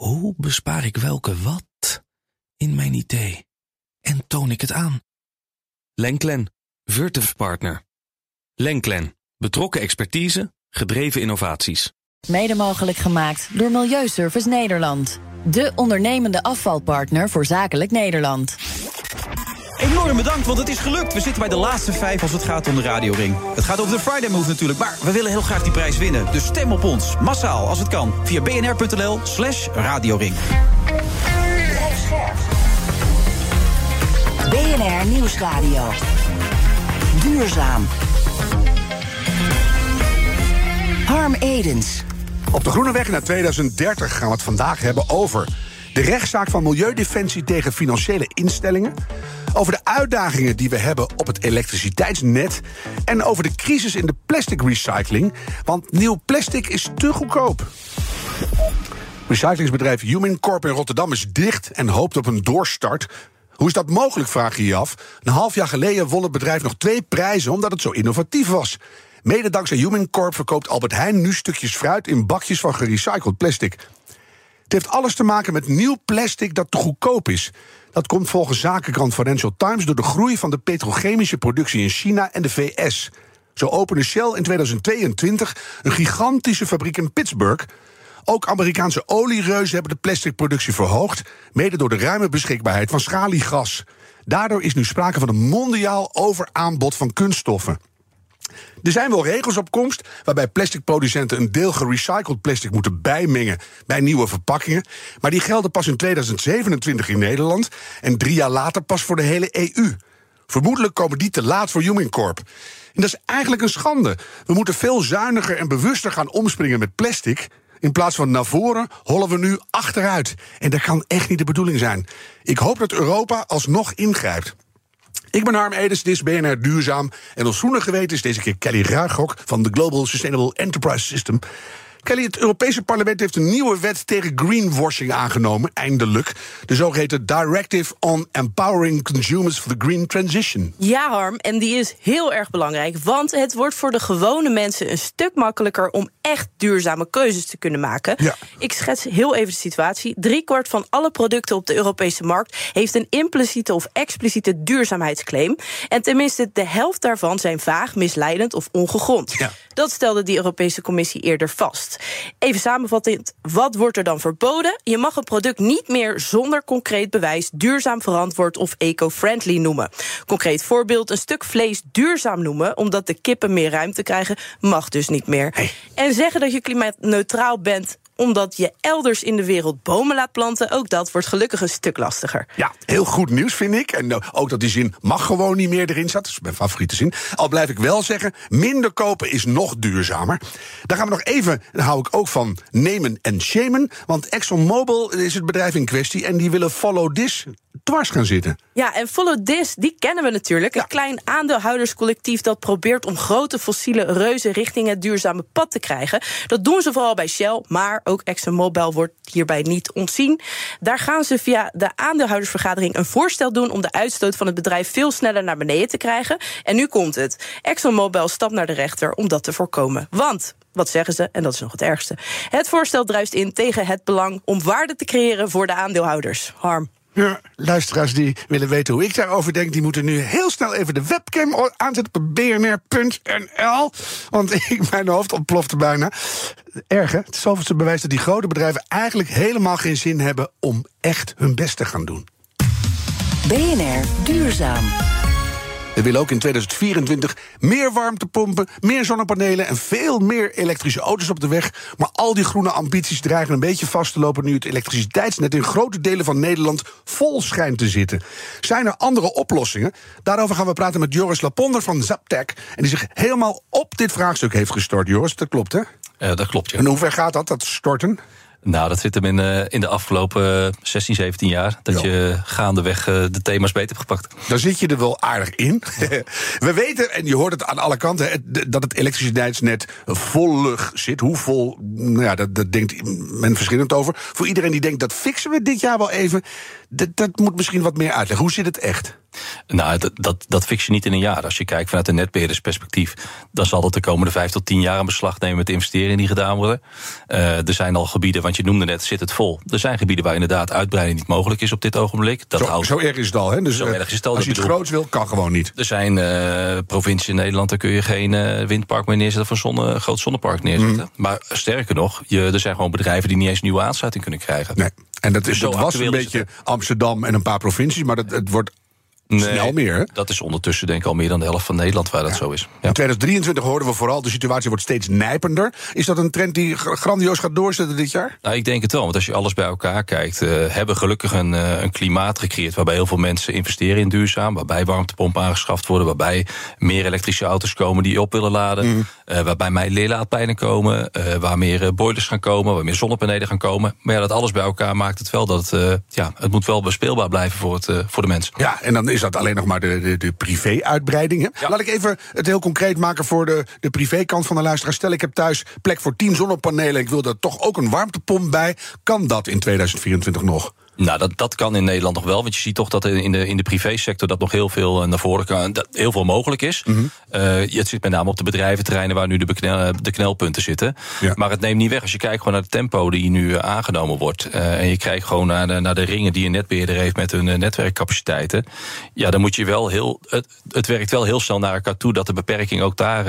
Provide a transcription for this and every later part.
Hoe bespaar ik welke wat in mijn idee? En toon ik het aan? Lenklen, Virtuf Partner. Lenklen, betrokken expertise, gedreven innovaties. Mede mogelijk gemaakt door Milieuservice Nederland. De ondernemende afvalpartner voor zakelijk Nederland. Enorm bedankt, want het is gelukt. We zitten bij de laatste vijf als het gaat om de radioring. Het gaat over de Friday Move natuurlijk, maar we willen heel graag die prijs winnen. Dus stem op ons, massaal als het kan, via bnr.nl slash radioring. BNR Nieuwsradio. Duurzaam. Harm Edens. Op de Groene Weg naar 2030 gaan we het vandaag hebben over de rechtszaak van Milieudefensie tegen financiële instellingen, over de uitdagingen die we hebben op het elektriciteitsnet en over de crisis in de plastic recycling, want nieuw plastic is te goedkoop. Recyclingsbedrijf Human Corp in Rotterdam is dicht en hoopt op een doorstart. Hoe is dat mogelijk, vraag je je af. Een half jaar geleden won het bedrijf nog twee prijzen omdat het zo innovatief was. Mede dankzij Human Corp verkoopt Albert Heijn nu stukjes fruit in bakjes van gerecycled plastic. Het heeft alles te maken met nieuw plastic dat te goedkoop is. Dat komt volgens zakenkrant Financial Times door de groei van de petrochemische productie in China en de VS. Zo opende Shell in 2022 een gigantische fabriek in Pittsburgh. Ook Amerikaanse oliereuzen hebben de plasticproductie verhoogd, mede door de ruime beschikbaarheid van schaliegas. Daardoor is nu sprake van een mondiaal overaanbod van kunststoffen. Er zijn wel regels op komst waarbij plasticproducenten een deel gerecycled plastic moeten bijmengen bij nieuwe verpakkingen. Maar die gelden pas in 2027 in Nederland en drie jaar later pas voor de hele EU. Vermoedelijk komen die te laat voor Human Corp. En dat is eigenlijk een schande. We moeten veel zuiniger en bewuster gaan omspringen met plastic. In plaats van naar voren hollen we nu achteruit. En dat kan echt niet de bedoeling zijn. Ik hoop dat Europa alsnog ingrijpt. Ik ben Harm Edens, dit is BNR Duurzaam. En ons groene geweten is deze keer Kelly Ruigrok van de Global Sustainable Enterprise System. Kelly, het Europese parlement heeft een nieuwe wet tegen greenwashing aangenomen, eindelijk. De zogeheten Directive on Empowering Consumers for the Green Transition. Ja, Harm, en die is heel erg belangrijk, want het wordt voor de gewone mensen een stuk makkelijker om echt duurzame keuzes te kunnen maken. Ja. Ik schets heel even de situatie. Driekwart van alle producten op de Europese markt heeft een impliciete of expliciete duurzaamheidsclaim. En tenminste de helft daarvan zijn vaag, misleidend of ongegrond. Ja. Dat stelde die Europese Commissie eerder vast. Even samenvattend, wat wordt er dan verboden? Je mag een product niet meer zonder concreet bewijs duurzaam verantwoord of eco-friendly noemen. Concreet voorbeeld: een stuk vlees duurzaam noemen omdat de kippen meer ruimte krijgen, mag dus niet meer. En zeggen dat je klimaatneutraal bent omdat je elders in de wereld bomen laat planten, ook dat wordt gelukkig een stuk lastiger. Ja, heel goed nieuws vind ik. En nou, ook dat die zin mag gewoon niet meer erin zat. Dat is mijn favoriete zin. Al blijf ik wel zeggen, minder kopen is nog duurzamer. Daar gaan we nog even, daar hou ik ook van, nemen en shamen. Want ExxonMobil is het bedrijf in kwestie en die willen follow this dwars gaan zitten. Ja, en Follow This, die kennen we natuurlijk. Een klein aandeelhouderscollectief dat probeert om grote fossiele reuzen richting het duurzame pad te krijgen. Dat doen ze vooral bij Shell, maar ook ExxonMobil wordt hierbij niet ontzien. Daar gaan ze via de aandeelhoudersvergadering een voorstel doen om de uitstoot van het bedrijf veel sneller naar beneden te krijgen. En nu komt het. ExxonMobil stapt naar de rechter om dat te voorkomen. Want wat zeggen ze? En dat is nog het ergste. Het voorstel druist in tegen het belang om waarde te creëren voor de aandeelhouders. Harm. Ja, luisteraars die willen weten hoe ik daarover denk, die moeten nu heel snel even de webcam aanzetten op bnr.nl. Want ik, mijn hoofd ontplofte bijna. Erg? Het is zoveelste bewijs dat die grote bedrijven eigenlijk helemaal geen zin hebben om echt hun best te gaan doen. BNR Duurzaam. We willen ook in 2024 meer warmtepompen, meer zonnepanelen en veel meer elektrische auto's op de weg. Maar al die groene ambities dreigen een beetje vast te lopen nu het elektriciteitsnet in grote delen van Nederland vol schijnt te zitten. Zijn er andere oplossingen? Daarover gaan we praten met Joris Laponder van Zaptec. En die zich helemaal op dit vraagstuk heeft gestort. Joris, dat klopt hè? Ja, dat klopt, ja. En hoe ver gaat dat, dat storten? Nou, dat zit hem in, eh, in de afgelopen 16, 17 jaar. Dat Ja. je gaandeweg eh, de thema's beter hebt gepakt. Dan zit je er wel aardig in. We weten, en je hoort het aan alle kanten, het- dat het elektriciteitsnet vollig zit. Hoe vol, nou ja, dat, dat denkt men verschillend over. Voor iedereen die denkt, dat fixen we dit jaar wel even, dat, dat moet misschien wat meer uitleggen. Hoe zit het echt? Nou, dat, dat, dat fix je niet in een jaar. Als je kijkt vanuit een netbeheerdersperspectief, dan zal het de komende vijf tot tien jaar een beslag nemen met de investeringen die gedaan worden. Uh, er zijn al gebieden, want je noemde net, zit het vol. Er zijn gebieden waar inderdaad uitbreiding niet mogelijk is op dit ogenblik. Dat zo, houdt, zo erg is het al, hè? Dus, zo erg is het al. Als je het groots wil, kan gewoon niet. Er zijn uh, provincies in Nederland, daar kun je geen uh, windpark meer neerzetten of een zonne, groot zonnepark neerzetten. Mm. Maar sterker nog, je, er zijn gewoon bedrijven die niet eens nieuwe aansluiting kunnen krijgen. Nee. En dat, is, dat was een beetje Amsterdam en een paar provincies, maar dat, het wordt Nee, snel meer. Hè? Dat is ondertussen denk ik al meer dan de helft van Nederland waar dat Ja. zo is. In 2023 hoorden we vooral, de situatie wordt steeds nijpender. Is dat een trend die gra- grandioos gaat doorzetten dit jaar? Nou, ik denk het wel, want als je alles bij elkaar kijkt, eh, hebben we gelukkig een, eh, een klimaat gecreëerd waarbij heel veel mensen investeren in duurzaam, waarbij warmtepompen aangeschaft worden, waarbij meer elektrische auto's komen die je op willen laden, eh, waarbij mij leerlaadpijnen komen, waar meer boilers gaan komen, waar meer zonnepanelen gaan komen. Maar ja, dat alles bij elkaar maakt het wel dat het, ja, het moet wel bespeelbaar blijven voor, het, voor de mensen. Ja, en dan is dat alleen nog maar de, de, de privé-uitbreiding. Ja. Laat ik even het heel concreet maken voor de, de privé-kant van de luisteraar. Stel, ik heb thuis plek voor 10 zonnepanelen. Ik wil er toch ook een warmtepomp bij. Kan dat in 2024 nog? Nou, dat, dat kan in Nederland nog wel. Want je ziet toch dat in de, in de privésector dat nog heel veel eh, naar voren kan. Dat heel veel mogelijk is. Mhm. Eh, het zit met name op de bedrijventerreinen waar nu de, beknel- de knelpunten zitten. Ja. Maar het neemt niet weg. Als je kijkt gewoon naar het tempo die nu eh, aangenomen wordt. en je kijkt gewoon naar de, naar de ringen die een netbeheerder heeft met hun netwerkcapaciteiten. Ja, dan moet je wel heel. Het, het werkt wel heel snel naar elkaar toe dat de beperking ook daar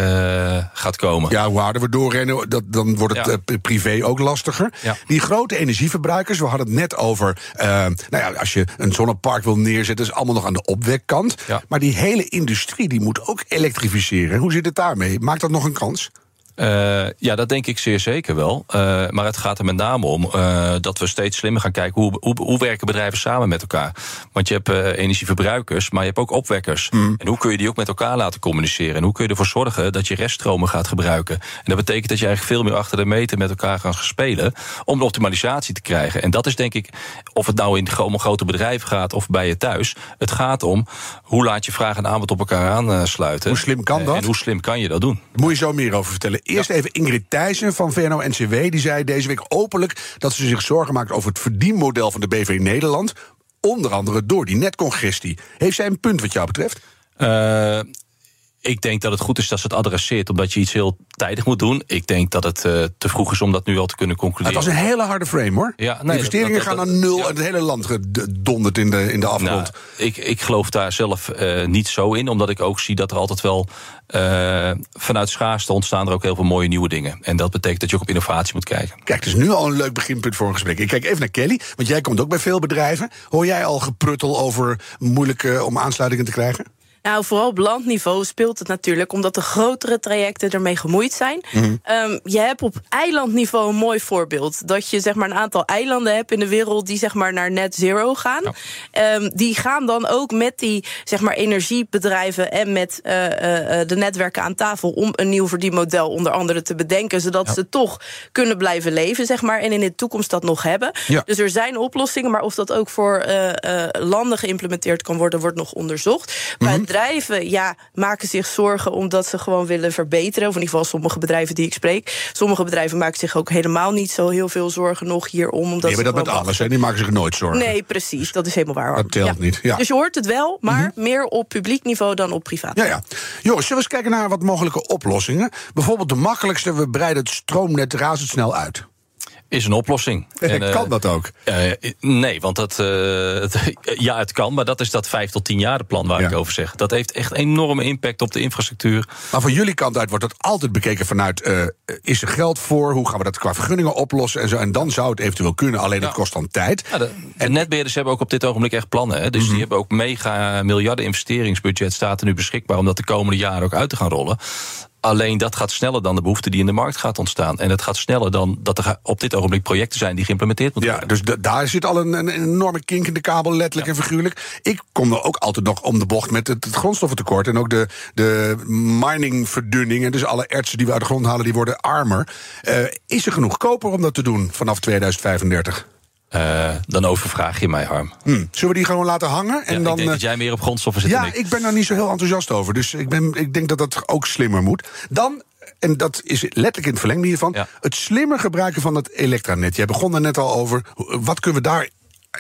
gaat komen. Ja, hoe harder we doorrennen, dat, dan wordt het Ja. privé ook lastiger. Ja. Die grote energieverbruikers, we hadden het net over... eh, nou ja, als je een zonnepark wil neerzetten... is allemaal nog aan de opwekkant. Ja. Maar die hele industrie die moet ook elektrificeren. Hoe zit het daarmee? Maakt dat nog een kans? Eh, ja, dat denk ik zeer zeker wel. Eh, maar het gaat er met name om eh, dat we steeds slimmer gaan kijken hoe, hoe, hoe werken bedrijven samen met elkaar. Want je hebt energieverbruikers, maar je hebt ook opwekkers. En hoe kun je die ook met elkaar laten communiceren? En hoe kun je ervoor zorgen dat je reststromen gaat gebruiken? En dat betekent dat je eigenlijk veel meer achter de meter met elkaar gaat spelen om de optimalisatie te krijgen. En dat is denk ik, of het nou in om grote bedrijven gaat of bij je thuis. Het gaat om hoe laat je vraag en aanbod op elkaar aansluiten. Hoe slim kan dat? En hoe slim kan je dat doen? Daar moet je zo meer over vertellen. Eerst even Ingrid Thijssen van VNO-NCW. Die zei deze week openlijk dat ze zich zorgen maakt over het verdienmodel van de BV Nederland. Onder andere door die netcongestie. Heeft zij een punt wat jou betreft? Eh, ik denk dat het goed is dat ze het adresseert, omdat je iets heel tijdig moet doen. Ik denk dat het eh, te vroeg is om dat nu al te kunnen Het concluderen. was een hele harde frame hoor. Ja, nee, de investeringen dat- dat- gaan naar nul ja. en het hele land gedonderd in de, in de afgrond. Nou, ik, ik geloof daar zelf eh, niet zo in, omdat ik ook zie dat er altijd wel eh, vanuit schaarste ontstaan er ook heel veel mooie nieuwe dingen. En dat betekent dat je ook op innovatie moet kijken. Kijk, het is nu al een leuk beginpunt voor een gesprek. Ik kijk even naar Kelly, want jij komt ook bij veel bedrijven. Hoor jij al gepruttel over moeilijk eh, om aansluitingen te krijgen? Nou, vooral op landniveau speelt het natuurlijk, omdat de grotere trajecten ermee gemoeid zijn. Ehm, je hebt op eilandniveau een mooi voorbeeld. Dat je zeg maar een aantal eilanden hebt in de wereld die zeg maar naar net zero gaan. Ehm, die gaan dan ook met die zeg maar energiebedrijven en met eh, eh, eh, de netwerken aan tafel om een nieuw verdienmodel onder andere te bedenken, zodat ze toch kunnen blijven leven, zeg maar, en in de toekomst dat nog hebben. Ja. Dus er zijn oplossingen, maar of dat ook voor landen geïmplementeerd kan worden, wordt nog onderzocht. Mhm. Bedrijven ja, maken zich zorgen omdat ze gewoon willen verbeteren. Of in ieder geval sommige bedrijven die ik spreek. Sommige bedrijven maken zich ook helemaal niet zo heel veel zorgen nog hierom. Omdat hebben ze dat met alles, hè? die maken zich nooit zorgen. Nee, precies. Dat is helemaal waar. Dat telt niet, ja. Mhm. Dus je hoort het wel, maar meer op publiek niveau dan op privaat. Ja, ja. Jongens, zullen we eens kijken naar wat mogelijke oplossingen? Bijvoorbeeld de makkelijkste, we breiden het stroomnet razendsnel uit. Is een oplossing. En, eh, kan dat ook? eh, nee, want dat, eh, het- ja, het kan, maar dat is dat vijf tot tien jaar plan waar Ja. ik over zeg. Dat heeft echt enorme impact op de infrastructuur. Maar van jullie kant uit wordt dat altijd bekeken vanuit... eh, is er geld voor, hoe gaan we dat qua vergunningen oplossen en zo. En dan zou het eventueel kunnen, alleen het Ja. kost dan tijd. Ja, de, de netbeheerders hebben ook op dit ogenblik echt plannen. Hè? Dus die hebben ook mega miljarden investeringsbudget staat er nu beschikbaar om dat de komende jaren ook uit te gaan rollen. Alleen dat gaat sneller dan de behoefte die in de markt gaat ontstaan. En het gaat sneller dan dat er op dit ogenblik projecten zijn die geïmplementeerd moeten Ja, worden. dus da- daar zit al een, een enorme kink in de kabel, letterlijk en figuurlijk. Ik kom er ook altijd nog om de bocht met het, het grondstoffentekort. En ook de, de miningverdunning. En dus alle ertsen die we uit de grond halen, die worden armer. Eh, is er genoeg koper om dat te doen vanaf 2035? Eh, dan overvraag je mij, Harm. Hm. Zullen we die gewoon laten hangen? En Ja, dan, ik denk eh, dat jij meer op grondstoffen zit Ja, ik. ik ben daar niet zo heel enthousiast over. Dus ik, ben, ik denk dat dat ook slimmer moet. Dan, en dat is letterlijk in het verlengde hiervan... Ja. het slimmer gebruiken van het elektranet. Jij begon er net al over. Wat kunnen we daar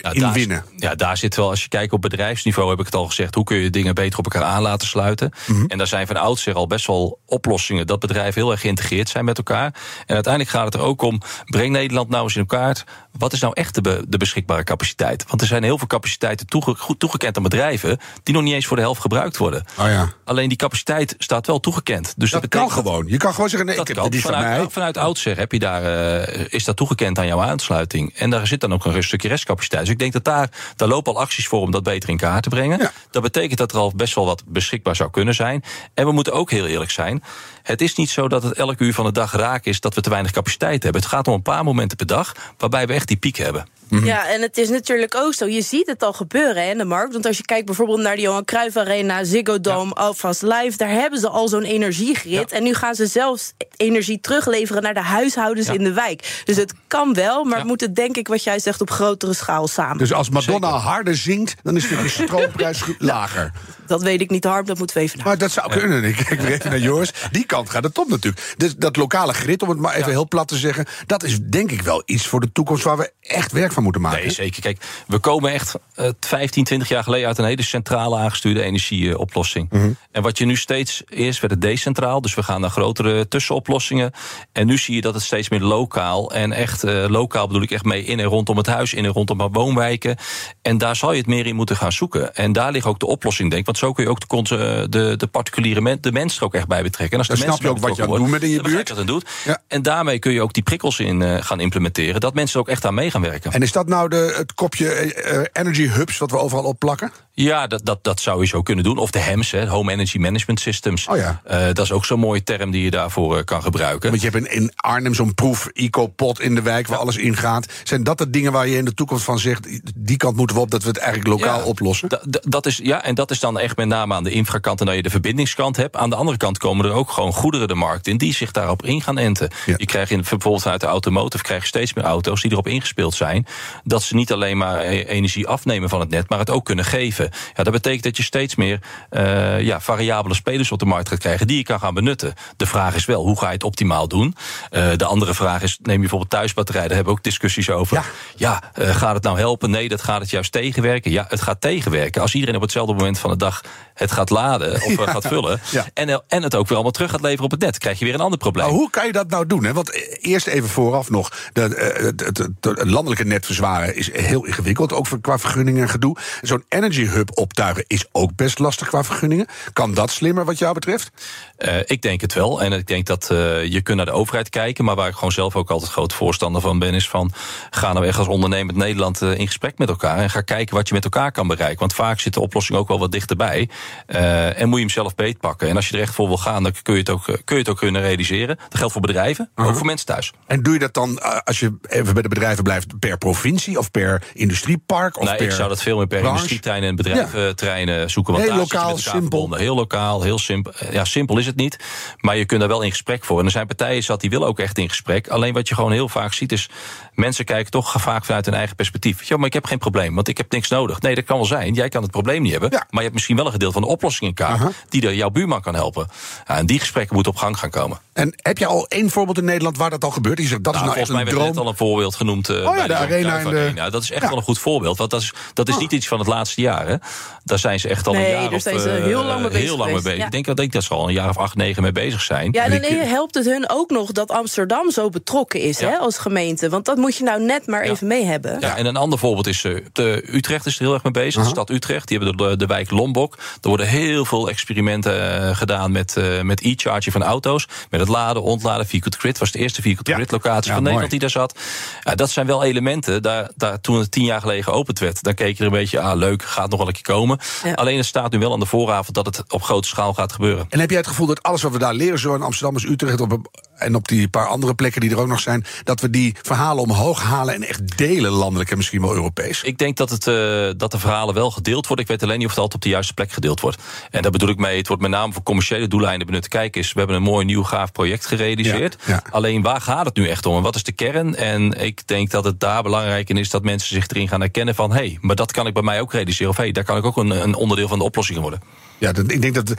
Ja, in daar, winnen? Ja, daar zit wel, als je kijkt op bedrijfsniveau, heb ik het al gezegd, hoe kun je dingen beter op elkaar aan laten sluiten. Mhm. En daar zijn van oudsher al best wel oplossingen dat bedrijven heel erg geïntegreerd zijn met elkaar. En uiteindelijk gaat het er ook om, breng Nederland nou eens in elkaar. Wat is nou echt de, be- de beschikbare capaciteit? Want er zijn heel veel capaciteiten toege, goed toegekend aan bedrijven die nog niet eens voor de helft gebruikt worden. Oh ja. Alleen die capaciteit staat wel toegekend. Dus Dat kan gewoon. Je kan gewoon zeggen, nee, dat ik heb, kan. dit is van vanuit, mij. vanuit oudsher heb je daar, eh, is dat toegekend aan jouw aansluiting. En daar zit dan ook een stukje restcapaciteit. Dus ik denk dat daar, daar lopen al acties voor om dat beter in kaart te brengen. Ja. Dat betekent dat er al best wel wat beschikbaar zou kunnen zijn. En we moeten ook heel eerlijk zijn. Het is niet zo dat het elk uur van de dag raak is dat we te weinig capaciteit hebben. Het gaat om een paar momenten per dag waarbij we echt die piek hebben. Ja, en het is natuurlijk ook zo. Je ziet het al gebeuren hè, in de markt. Want als je kijkt bijvoorbeeld naar de Johan Cruijff Arena, Ziggo Dome, Alvast Live, daar hebben ze al zo'n energiegrid. En nu gaan ze zelfs energie terugleveren naar de huishoudens Ja. in de wijk. Dus het kan wel, maar Ja. het moet het denk ik wat jij zegt op grotere schaal samen. Dus als Madonna harder zingt, dan is de stroomprijs lager. dat weet ik niet hard, dat moeten we even naar. Maar dat zou kunnen. Ik kijk weer even naar Joris. Die kant gaat het op natuurlijk. Dus dat lokale grid, om het maar even heel plat te zeggen... dat is denk ik wel iets voor de toekomst waar we echt werk van moeten maken. Nee, zeker. Kijk, we komen echt eh, 15, 20 jaar geleden uit een hele centrale aangestuurde energieoplossing. En wat je nu steeds, eerst werd het decentraal, dus we gaan naar grotere tussenoplossingen. En nu zie je dat het steeds meer lokaal, en echt eh, lokaal bedoel ik echt mee in en rondom het huis, in en rondom mijn woonwijken. En daar zal je het meer in moeten gaan zoeken. En daar ligt ook de oplossing, denk ik. Want zo kun je ook de, eh, de, de particuliere men, de mens er ook echt bij betrekken. En als Dan de snap je mensen ook wat je aan doen bent in je buurt. doet. Ja. En daarmee kun je ook die prikkels in eh, gaan implementeren. Dat mensen er ook echt aan mee gaan werken. En is dat nou de, het kopje eh, energy hubs wat we overal opplakken? Ja, dat, dat, dat zou je zo kunnen doen. Of de HEMS, hè, Home Energy Management Systems. Oh ja. Eh, dat is ook zo'n mooie term die je daarvoor eh, kan gebruiken. Want je hebt in, in Arnhem zo'n proef ecopot in de wijk waar alles in gaat. Zijn dat de dingen waar je in de toekomst van zegt... die kant moeten we op, dat we het eigenlijk lokaal Ja, oplossen? da- da- dat is, ja, en dat is dan echt met name aan de infrakant en dat je de verbindingskant hebt. Aan de andere kant komen er ook gewoon goederen de markt in die zich daarop in gaan enten. Ja. Je krijgt in, bijvoorbeeld vanuit de automotive krijg je steeds meer auto's die erop ingespeeld zijn. Dat ze niet alleen maar eh, energie afnemen van het net, maar het ook kunnen geven. Ja, dat betekent dat je steeds meer eh, ja, variabele spelers op de markt gaat krijgen die je kan gaan benutten. De vraag is wel, hoe ga je het optimaal doen? Eh, de andere vraag is, neem je bijvoorbeeld thuisbatterijen, daar hebben we ook discussies over. Ja. Ja, eh, gaat het nou helpen? Nee, dat gaat het juist tegenwerken. Ja, het gaat tegenwerken. Als iedereen op hetzelfde moment van de dag het gaat laden of gaat vullen... Ja. En, en het ook weer allemaal terug gaat leveren op het net... krijg je weer een ander probleem. Maar hoe kan je dat nou doen? Hè? Want eerst even vooraf nog. Het, landelijke net verzwaren is heel ingewikkeld. Ook qua vergunningen en gedoe. Zo'n energy hub optuigen is ook best lastig qua vergunningen. Kan dat slimmer wat jou betreft? Eh, ik denk het wel. En ik denk dat eh, je kunt naar de overheid kijken. Maar waar ik gewoon zelf ook altijd groot voorstander van ben... is van, ga nou echt als ondernemend Nederland eh, in gesprek met elkaar... en ga kijken wat je met elkaar kan bereiken. Want vaak zit de oplossing ook wel wat dichterbij. En moet je hem zelf beetpakken. En als je er echt voor wil gaan, dan kun je het ook, kun je het ook kunnen realiseren. Dat geldt voor bedrijven, maar ook voor mensen thuis. En doe je dat dan, als je even bij de bedrijven blijft, per provincie of per industriepark? Of nou, per ik zou dat veel meer per branche? Industrieterreinen en bedrijventerreinen zoeken. Want Heel lokaal, met elkaar simpel. verbonden. Heel lokaal, heel simpel. Ja, simpel is het niet. Maar je kunt daar wel in gesprek voor. En er zijn partijen zat die willen ook echt in gesprek. Alleen wat je gewoon heel vaak ziet is... mensen kijken toch vaak vanuit hun eigen perspectief. Wel, maar ik heb geen probleem, want ik heb niks nodig. Nee, dat kan wel zijn. Jij kan het probleem niet hebben. Ja. Maar je hebt misschien wel een gedeelte van de oplossing in kaart... Aha. die er jouw buurman kan helpen. Ja, en die gesprekken moeten op gang gaan komen. En heb je al één voorbeeld in Nederland waar dat al gebeurt? Je zegt, dat Nou, is nou volgens mij werd net al een voorbeeld genoemd. eh, ja, bij de Arena de- Arena. Dat is echt Ja. wel een goed voorbeeld. Want dat is, dat is Ah. niet iets van het laatste jaar. Hè. Daar zijn ze echt al Nee, een jaar daar of, zijn ze eh, heel lang mee bezig heel lang mee geweest, bezig. ja. Ik denk, dat- denk dat ze al een jaar of acht, negen mee bezig zijn. Ja, en dan ik- helpt het hun ook nog dat Amsterdam zo betrokken is Ja. hè, als gemeente. Want dat moet je nou net maar Ja. even mee hebben. Ja, en een ander voorbeeld is, eh, de Utrecht is er heel erg mee bezig. De stad Utrecht, die hebben de, de wijk Lombok. Er worden heel veel experimenten eh, gedaan met, eh, met e-charging van auto's. Met het laden, ontladen, vehicle to grid. was de eerste vehicle grid locatie Ja, van mooi. Nederland die daar zat. Ja, dat zijn wel elementen. Daar, daar, toen het tien jaar geleden geopend werd, dan keek je er een beetje, ah leuk, gaat nog wel een keer komen. Ja. Alleen het staat nu wel aan de vooravond dat het op grote schaal gaat gebeuren. En heb jij het gevoel dat alles wat we daar leren, zo in Amsterdam als Utrecht op, en op die paar andere plekken die er ook nog zijn, dat we die verhalen omhoog halen en echt delen landelijk en misschien wel Europees? Ik denk dat, het, eh, dat de verhalen wel gedeeld worden. Ik weet alleen niet of het altijd op de juiste plek gedeeld wordt. En daar bedoel ik mee, het wordt met name voor commerciële doeleinden benut. Kijk eens, we hebben een mooi nieuw gaaf project gerealiseerd. Ja, ja. Alleen waar gaat het nu echt om en wat is de kern? En ik denk dat het daar belangrijk in is dat mensen zich erin gaan herkennen van... hé, hey, maar dat kan ik bij mij ook realiseren. Of hé, hey, daar kan ik ook een, een onderdeel van de oplossing worden. Ja, dat, ik denk dat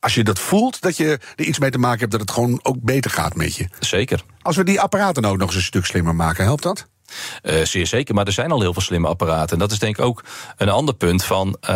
als je dat voelt, dat je er iets mee te maken hebt, dat het gewoon ook beter gaat met je. Zeker. Als we die apparaten ook nog eens een stuk slimmer maken, helpt dat? Uh, zeer zeker, maar er zijn al heel veel slimme apparaten. En dat is denk ik ook een ander punt van... Uh,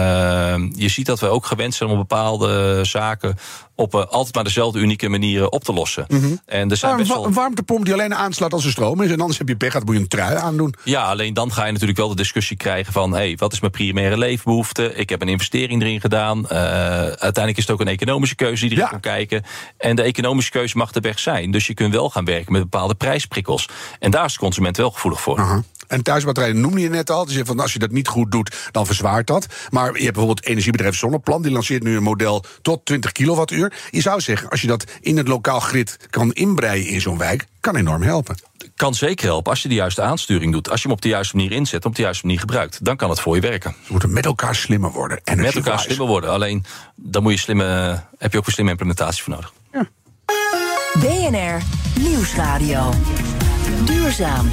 je ziet dat we ook gewend zijn om bepaalde zaken... op uh, altijd maar dezelfde unieke manieren op te lossen. Mhm. En er zijn best wel... een warmtepomp die alleen aanslaat als er stroom is... en anders heb je pech, gehad, moet je een trui aandoen. Ja, alleen dan ga je natuurlijk wel de discussie krijgen van... hey, wat is mijn primaire leefbehoefte? Ik heb een investering erin gedaan. Uh, uiteindelijk is het ook een economische keuze die erin Ja. komt kijken. En de economische keuze mag de weg zijn. Dus je kunt wel gaan werken met bepaalde prijsprikkels. En daar is de consument wel gevoelig voor. En thuisbatterijen noemde je net al. Dus je zegt van als je dat niet goed doet, dan verzwaart dat. Maar je hebt bijvoorbeeld het energiebedrijf Zonneplan. Die lanceert nu een model tot 20 kilowattuur. Je zou zeggen, als je dat in het lokaal grid kan inbreien in zo'n wijk... kan enorm helpen. Kan zeker helpen als je de juiste aansturing doet. Als je hem op de juiste manier inzet, op de juiste manier gebruikt. Dan kan het voor je werken. Ze moeten met elkaar slimmer worden. Met elkaar slimmer worden. Alleen dan moet je slimme, heb je ook een slimme implementatie voor nodig. BNR Nieuwsradio. Duurzaam.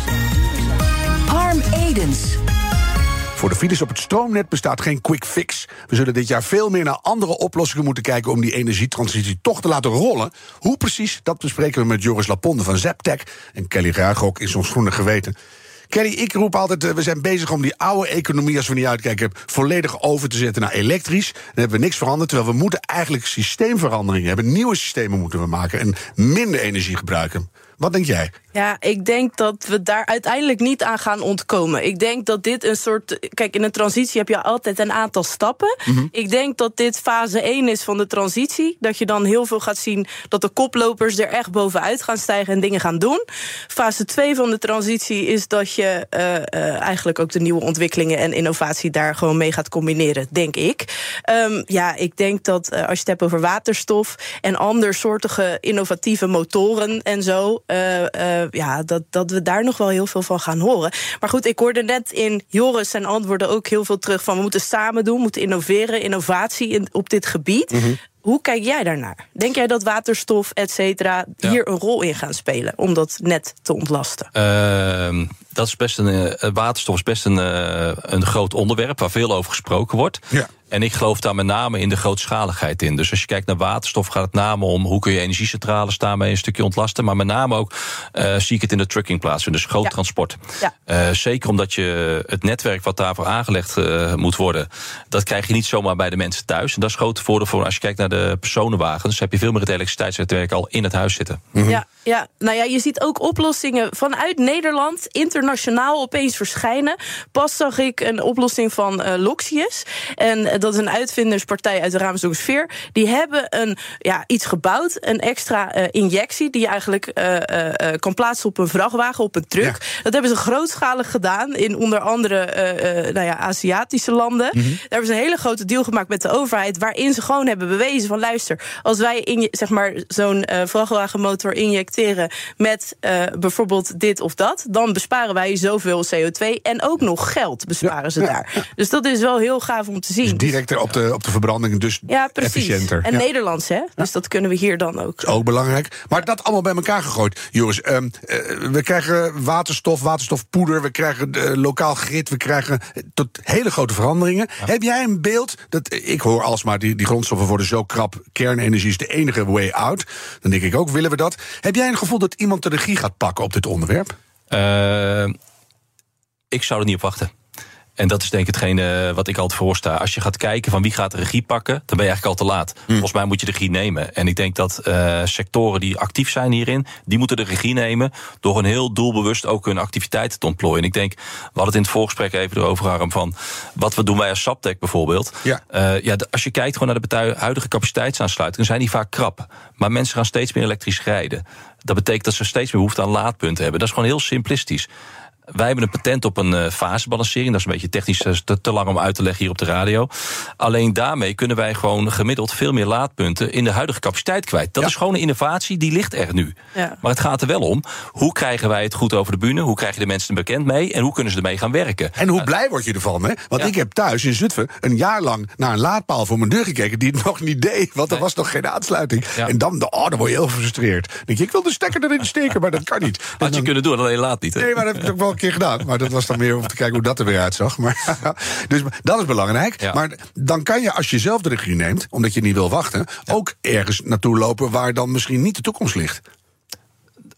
Harm Edens. Voor de files op het stroomnet bestaat geen quick fix. We zullen dit jaar veel meer naar andere oplossingen moeten kijken om die energietransitie toch te laten rollen. Hoe precies, dat bespreken we met Joris Laponde van Zaptec en Kelly Ruigrok in zo'n groene geweten. Kelly, ik roep altijd, eh, we zijn bezig om die oude economie, als we niet uitkijken, volledig over te zetten naar elektrisch. Dan hebben we niks veranderd, terwijl we moeten eigenlijk systeemveranderingen hebben. Nieuwe systemen moeten we maken en minder energie gebruiken. Wat denk jij? Ja, ik denk dat we daar uiteindelijk niet aan gaan ontkomen. Ik denk dat dit een soort. Kijk, in een transitie heb je altijd een aantal stappen. Ik denk dat dit fase 1 is van de transitie. Dat je dan heel veel gaat zien dat de koplopers er echt bovenuit gaan stijgen en dingen gaan doen. Fase 2 van de transitie is dat je eh, eh, eigenlijk ook de nieuwe ontwikkelingen en innovatie daar gewoon mee gaat combineren, denk ik. Ehm, ja, ik denk dat eh, als je het hebt over waterstof en andersoortige innovatieve motoren en zo. Eh, eh, ja, dat, dat we daar nog wel heel veel van gaan horen. Maar goed, ik hoorde net in Joris zijn antwoorden ook heel veel terug van we moeten samen doen, moeten innoveren, innovatie in, op dit gebied. Hoe kijk jij daarnaar? Denk jij dat waterstof, et cetera, Ja. hier een rol in gaan spelen om dat net te ontlasten? Ehm, dat is best een, eh, waterstof is best een, eh, een groot onderwerp waar veel over gesproken wordt. Ja. En ik geloof daar met name in de grootschaligheid in. Dus als je kijkt naar waterstof, gaat het name om hoe kun je energiecentrales daarmee een stukje ontlasten. Maar met name ook eh, zie ik het in de trucking plaatsvinden, dus groot Ja. transport. Ja. Eh, zeker omdat je het netwerk wat daarvoor aangelegd moet worden, dat krijg je niet zomaar bij de mensen thuis. En dat is grote voordeel voor als je kijkt naar de personenwagens, heb je veel meer het elektriciteitsnetwerk al in het huis zitten. Ja, ja, nou ja, je ziet ook oplossingen vanuit Nederland internationaal opeens verschijnen. Pas zag ik een oplossing van eh, Loxius. En eh, dat is een uitvinderspartij uit de Ravensbrück Die hebben een, ja, iets gebouwd, een extra eh, injectie... die je eigenlijk kan plaatsen op een vrachtwagen, op een truck. Dat hebben ze grootschalig gedaan in onder andere nou ja, Aziatische landen. Daar hebben ze een hele grote deal gemaakt met de overheid... waarin ze gewoon hebben bewezen van... luister, als wij in, zeg maar, zo'n vrachtwagenmotor injecteren... met bijvoorbeeld dit of dat... dan besparen wij zoveel CO2 en ook nog geld besparen ze daar. Dus dat is wel heel gaaf om te zien. Dus directer op de, op de verbranding, dus ja, precies. efficiënter. En Ja. Nederlands, hè? Dus dat kunnen we hier dan ook. is ook belangrijk. Maar dat allemaal bij elkaar gegooid. Joris, ehm, eh, we krijgen waterstof, waterstofpoeder, we krijgen eh, lokaal grid, we krijgen eh, tot hele grote veranderingen. Heb jij een beeld? Dat, ik hoor alsmaar, die, die grondstoffen worden zo krap, kernenergie is de enige way out. Dan denk ik ook, willen we dat? Heb jij een gevoel dat iemand de regie gaat pakken op dit onderwerp? Eh, ik zou er niet op wachten. En dat is denk ik hetgene wat ik altijd voorsta. Als je gaat kijken van wie gaat de regie pakken, dan ben je eigenlijk al te laat. Volgens mij moet je de regie nemen. En ik denk dat eh, sectoren die actief zijn hierin, die moeten de regie nemen door een heel doelbewust ook hun activiteiten te ontplooien. En ik denk, we hadden het in het voorgesprek even erover, Harm, van wat we doen wij als Saptec bijvoorbeeld. Ja. Eh, ja, als je kijkt gewoon naar de huidige capaciteitsaansluitingen, zijn die vaak krap. Maar mensen gaan steeds meer elektrisch rijden. Dat betekent dat ze steeds meer behoefte aan laadpunten hebben. Dat is gewoon heel simplistisch. Wij hebben een patent op een eh, fasebalancering. Dat is een beetje technisch eh, te, te lang om uit te leggen hier op de radio. Alleen daarmee kunnen wij gewoon gemiddeld veel meer laadpunten in de huidige capaciteit kwijt. Dat Ja. is gewoon een innovatie, die ligt er nu. Ja. Maar het gaat er wel om, hoe krijgen wij het goed over de bühne? Hoe krijg je de mensen er bekend mee? En hoe kunnen ze ermee gaan werken? En hoe blij word je ervan, hè? Want Ja. ik heb thuis in Zutphen een jaar lang naar een laadpaal voor mijn deur gekeken... die het nog niet deed, want er was nog geen aansluiting. En dan, oh, dan word je heel gefrustreerd. Dan denk je, ik wil de stekker erin steken, maar dat kan niet. Had je dan- kunnen doen, alleen laat niet. hè? Nee, maar dat heb ik ook een keer gedaan. Maar dat was dan meer om te kijken hoe dat er weer uitzag. Maar, dus dat is belangrijk. Ja. Maar dan kan je, als je zelf de regie neemt, omdat je niet wil wachten, ook ergens naartoe lopen waar dan misschien niet de toekomst ligt.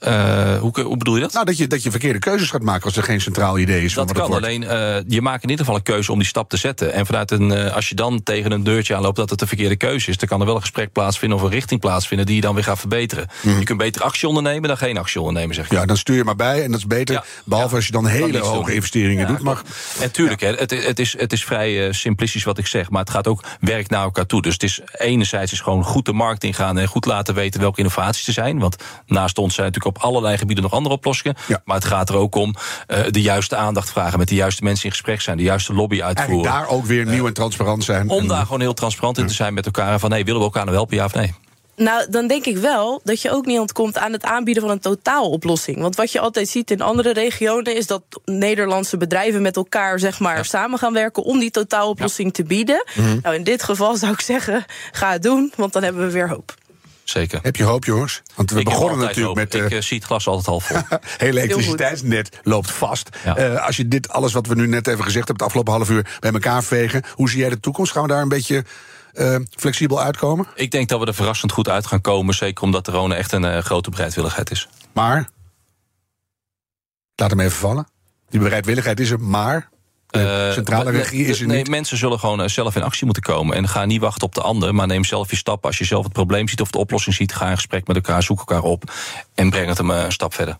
Uh, hoe, hoe, bedoel je dat? Nou, dat je, dat je verkeerde keuzes gaat maken als er geen centraal idee is. Dat van kan, het alleen uh, je maakt in ieder geval een keuze om die stap te zetten. En vanuit een, uh, als je dan tegen een deurtje aanloopt dat het de verkeerde keuze is, dan kan er wel een gesprek plaatsvinden of een richting plaatsvinden die je dan weer gaat verbeteren. Mm. Je kunt beter actie ondernemen dan geen actie ondernemen, zeg je. Ja, dan stuur je maar bij en dat is beter. Ja. Behalve ja. als je dan hele hoge doen. investeringen doet. Maar, en tuurlijk, hè, het, het, is, het is vrij simplistisch wat ik zeg, maar het gaat ook werk naar elkaar toe. Dus het is enerzijds is gewoon goed de markt ingaan en goed laten weten welke innovaties er zijn. Want naast ons zijn natuurlijk op allerlei gebieden nog andere oplossingen. Ja. Maar het gaat er ook om uh, de juiste aandacht vragen, met de juiste mensen in gesprek zijn, de juiste lobby uitvoeren. En daar ook weer nieuw en transparant zijn. Om daar gewoon heel transparant in te zijn met elkaar. En van nee, willen we elkaar nou helpen, ja of nee? Nou, dan denk ik wel dat je ook niet ontkomt aan het aanbieden van een totaaloplossing. Want wat je altijd ziet in andere regionen is dat Nederlandse bedrijven met elkaar zeg maar, ja. samen gaan werken om die totaaloplossing ja. te bieden. Mm -hmm. Nou, in dit geval zou ik zeggen, ga het doen, want dan hebben we weer hoop. Zeker. Heb je hoop, jongens? Want we ik begonnen natuurlijk hoop. met. Ik uh, zie het glas altijd half vol. hele elektriciteitsnet loopt vast. Ja. Uh, als je dit alles wat we nu net even gezegd hebben, het afgelopen half uur bij elkaar vegen, hoe zie jij de toekomst? Gaan we daar een beetje uh, flexibel uitkomen? Ik denk dat we er verrassend goed uit gaan komen. Zeker omdat de Rone echt een uh, grote bereidwilligheid is. Maar. Laat hem even vallen. Die bereidwilligheid is er, maar. De centrale regie is er nee, niet. mensen zullen gewoon zelf in actie moeten komen. En ga niet wachten op de ander, maar neem zelf je stap. Als je zelf het probleem ziet of de oplossing ziet, ga in gesprek met elkaar, zoek elkaar op en breng het hem een stap verder.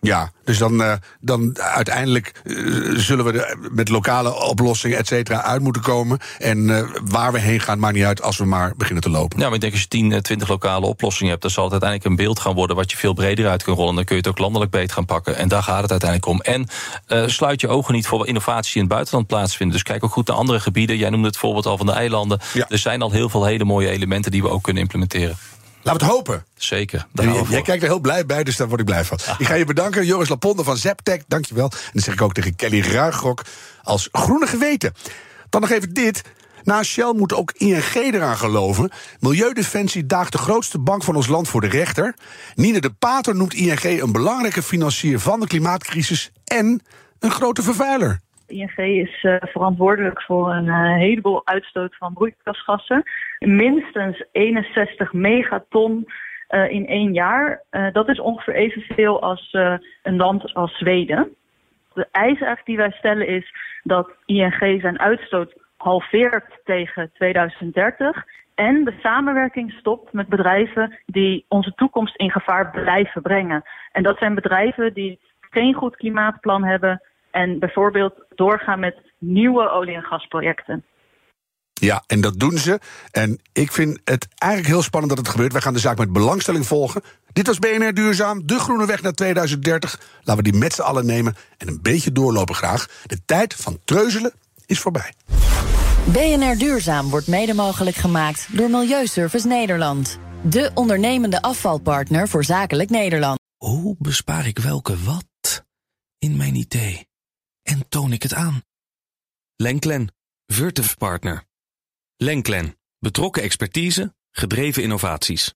Ja, dus dan, uh, dan uiteindelijk uh, zullen we er met lokale oplossingen, et cetera, uit moeten komen. En uh, waar we heen gaan, maakt niet uit als we maar beginnen te lopen. Ja, maar ik denk als je 10, 20 lokale oplossingen hebt, dan zal het uiteindelijk een beeld gaan worden wat je veel breder uit kan rollen. Dan kun je het ook landelijk beter gaan pakken. En daar gaat het uiteindelijk om. En sluit je ogen niet voor innovaties die in het buitenland plaatsvinden. Dus kijk ook goed naar andere gebieden. Jij noemde het voorbeeld al van de eilanden. Ja. Er zijn al heel veel hele mooie elementen die we ook kunnen implementeren. Laten we het hopen. Zeker. Jij, jij kijkt er heel blij bij, dus daar word ik blij van. Ah. Ik ga je bedanken, Joris Laponde van Zeptec. Dankjewel. En dan zeg ik ook tegen Kelly Ruigrok als groene geweten. Dan nog even dit. Na Shell moet ook ING eraan geloven. Milieudefensie daagt de grootste bank van ons land voor de rechter. Nine de Pater noemt ING een belangrijke financier van de klimaatcrisis en een grote vervuiler. ING is uh, verantwoordelijk voor een uh, heleboel uitstoot van broeikasgassen. Minstens 61 megaton uh, in één jaar. dat is ongeveer evenveel als een land als Zweden. De eis die wij stellen is dat ING zijn uitstoot halveert tegen 2030 en de samenwerking stopt met bedrijven die onze toekomst in gevaar blijven brengen. En dat zijn bedrijven die geen goed klimaatplan hebben, en bijvoorbeeld doorgaan met nieuwe olie- en gasprojecten. Ja, en dat doen ze. En ik vind het eigenlijk heel spannend dat het gebeurt. Wij gaan de zaak met belangstelling volgen. Dit was BNR Duurzaam, de groene weg naar 2030. Laten we die met z'n allen nemen en een beetje doorlopen graag. De tijd van treuzelen is voorbij. BNR Duurzaam wordt mede mogelijk gemaakt door Milieuservice Nederland. De ondernemende afvalpartner voor zakelijk Nederland. Hoe bespaar ik welke wat in mijn idee? En toon ik het aan. Lenklen, Virtuf Partner. Lenklen, betrokken expertise, gedreven innovaties.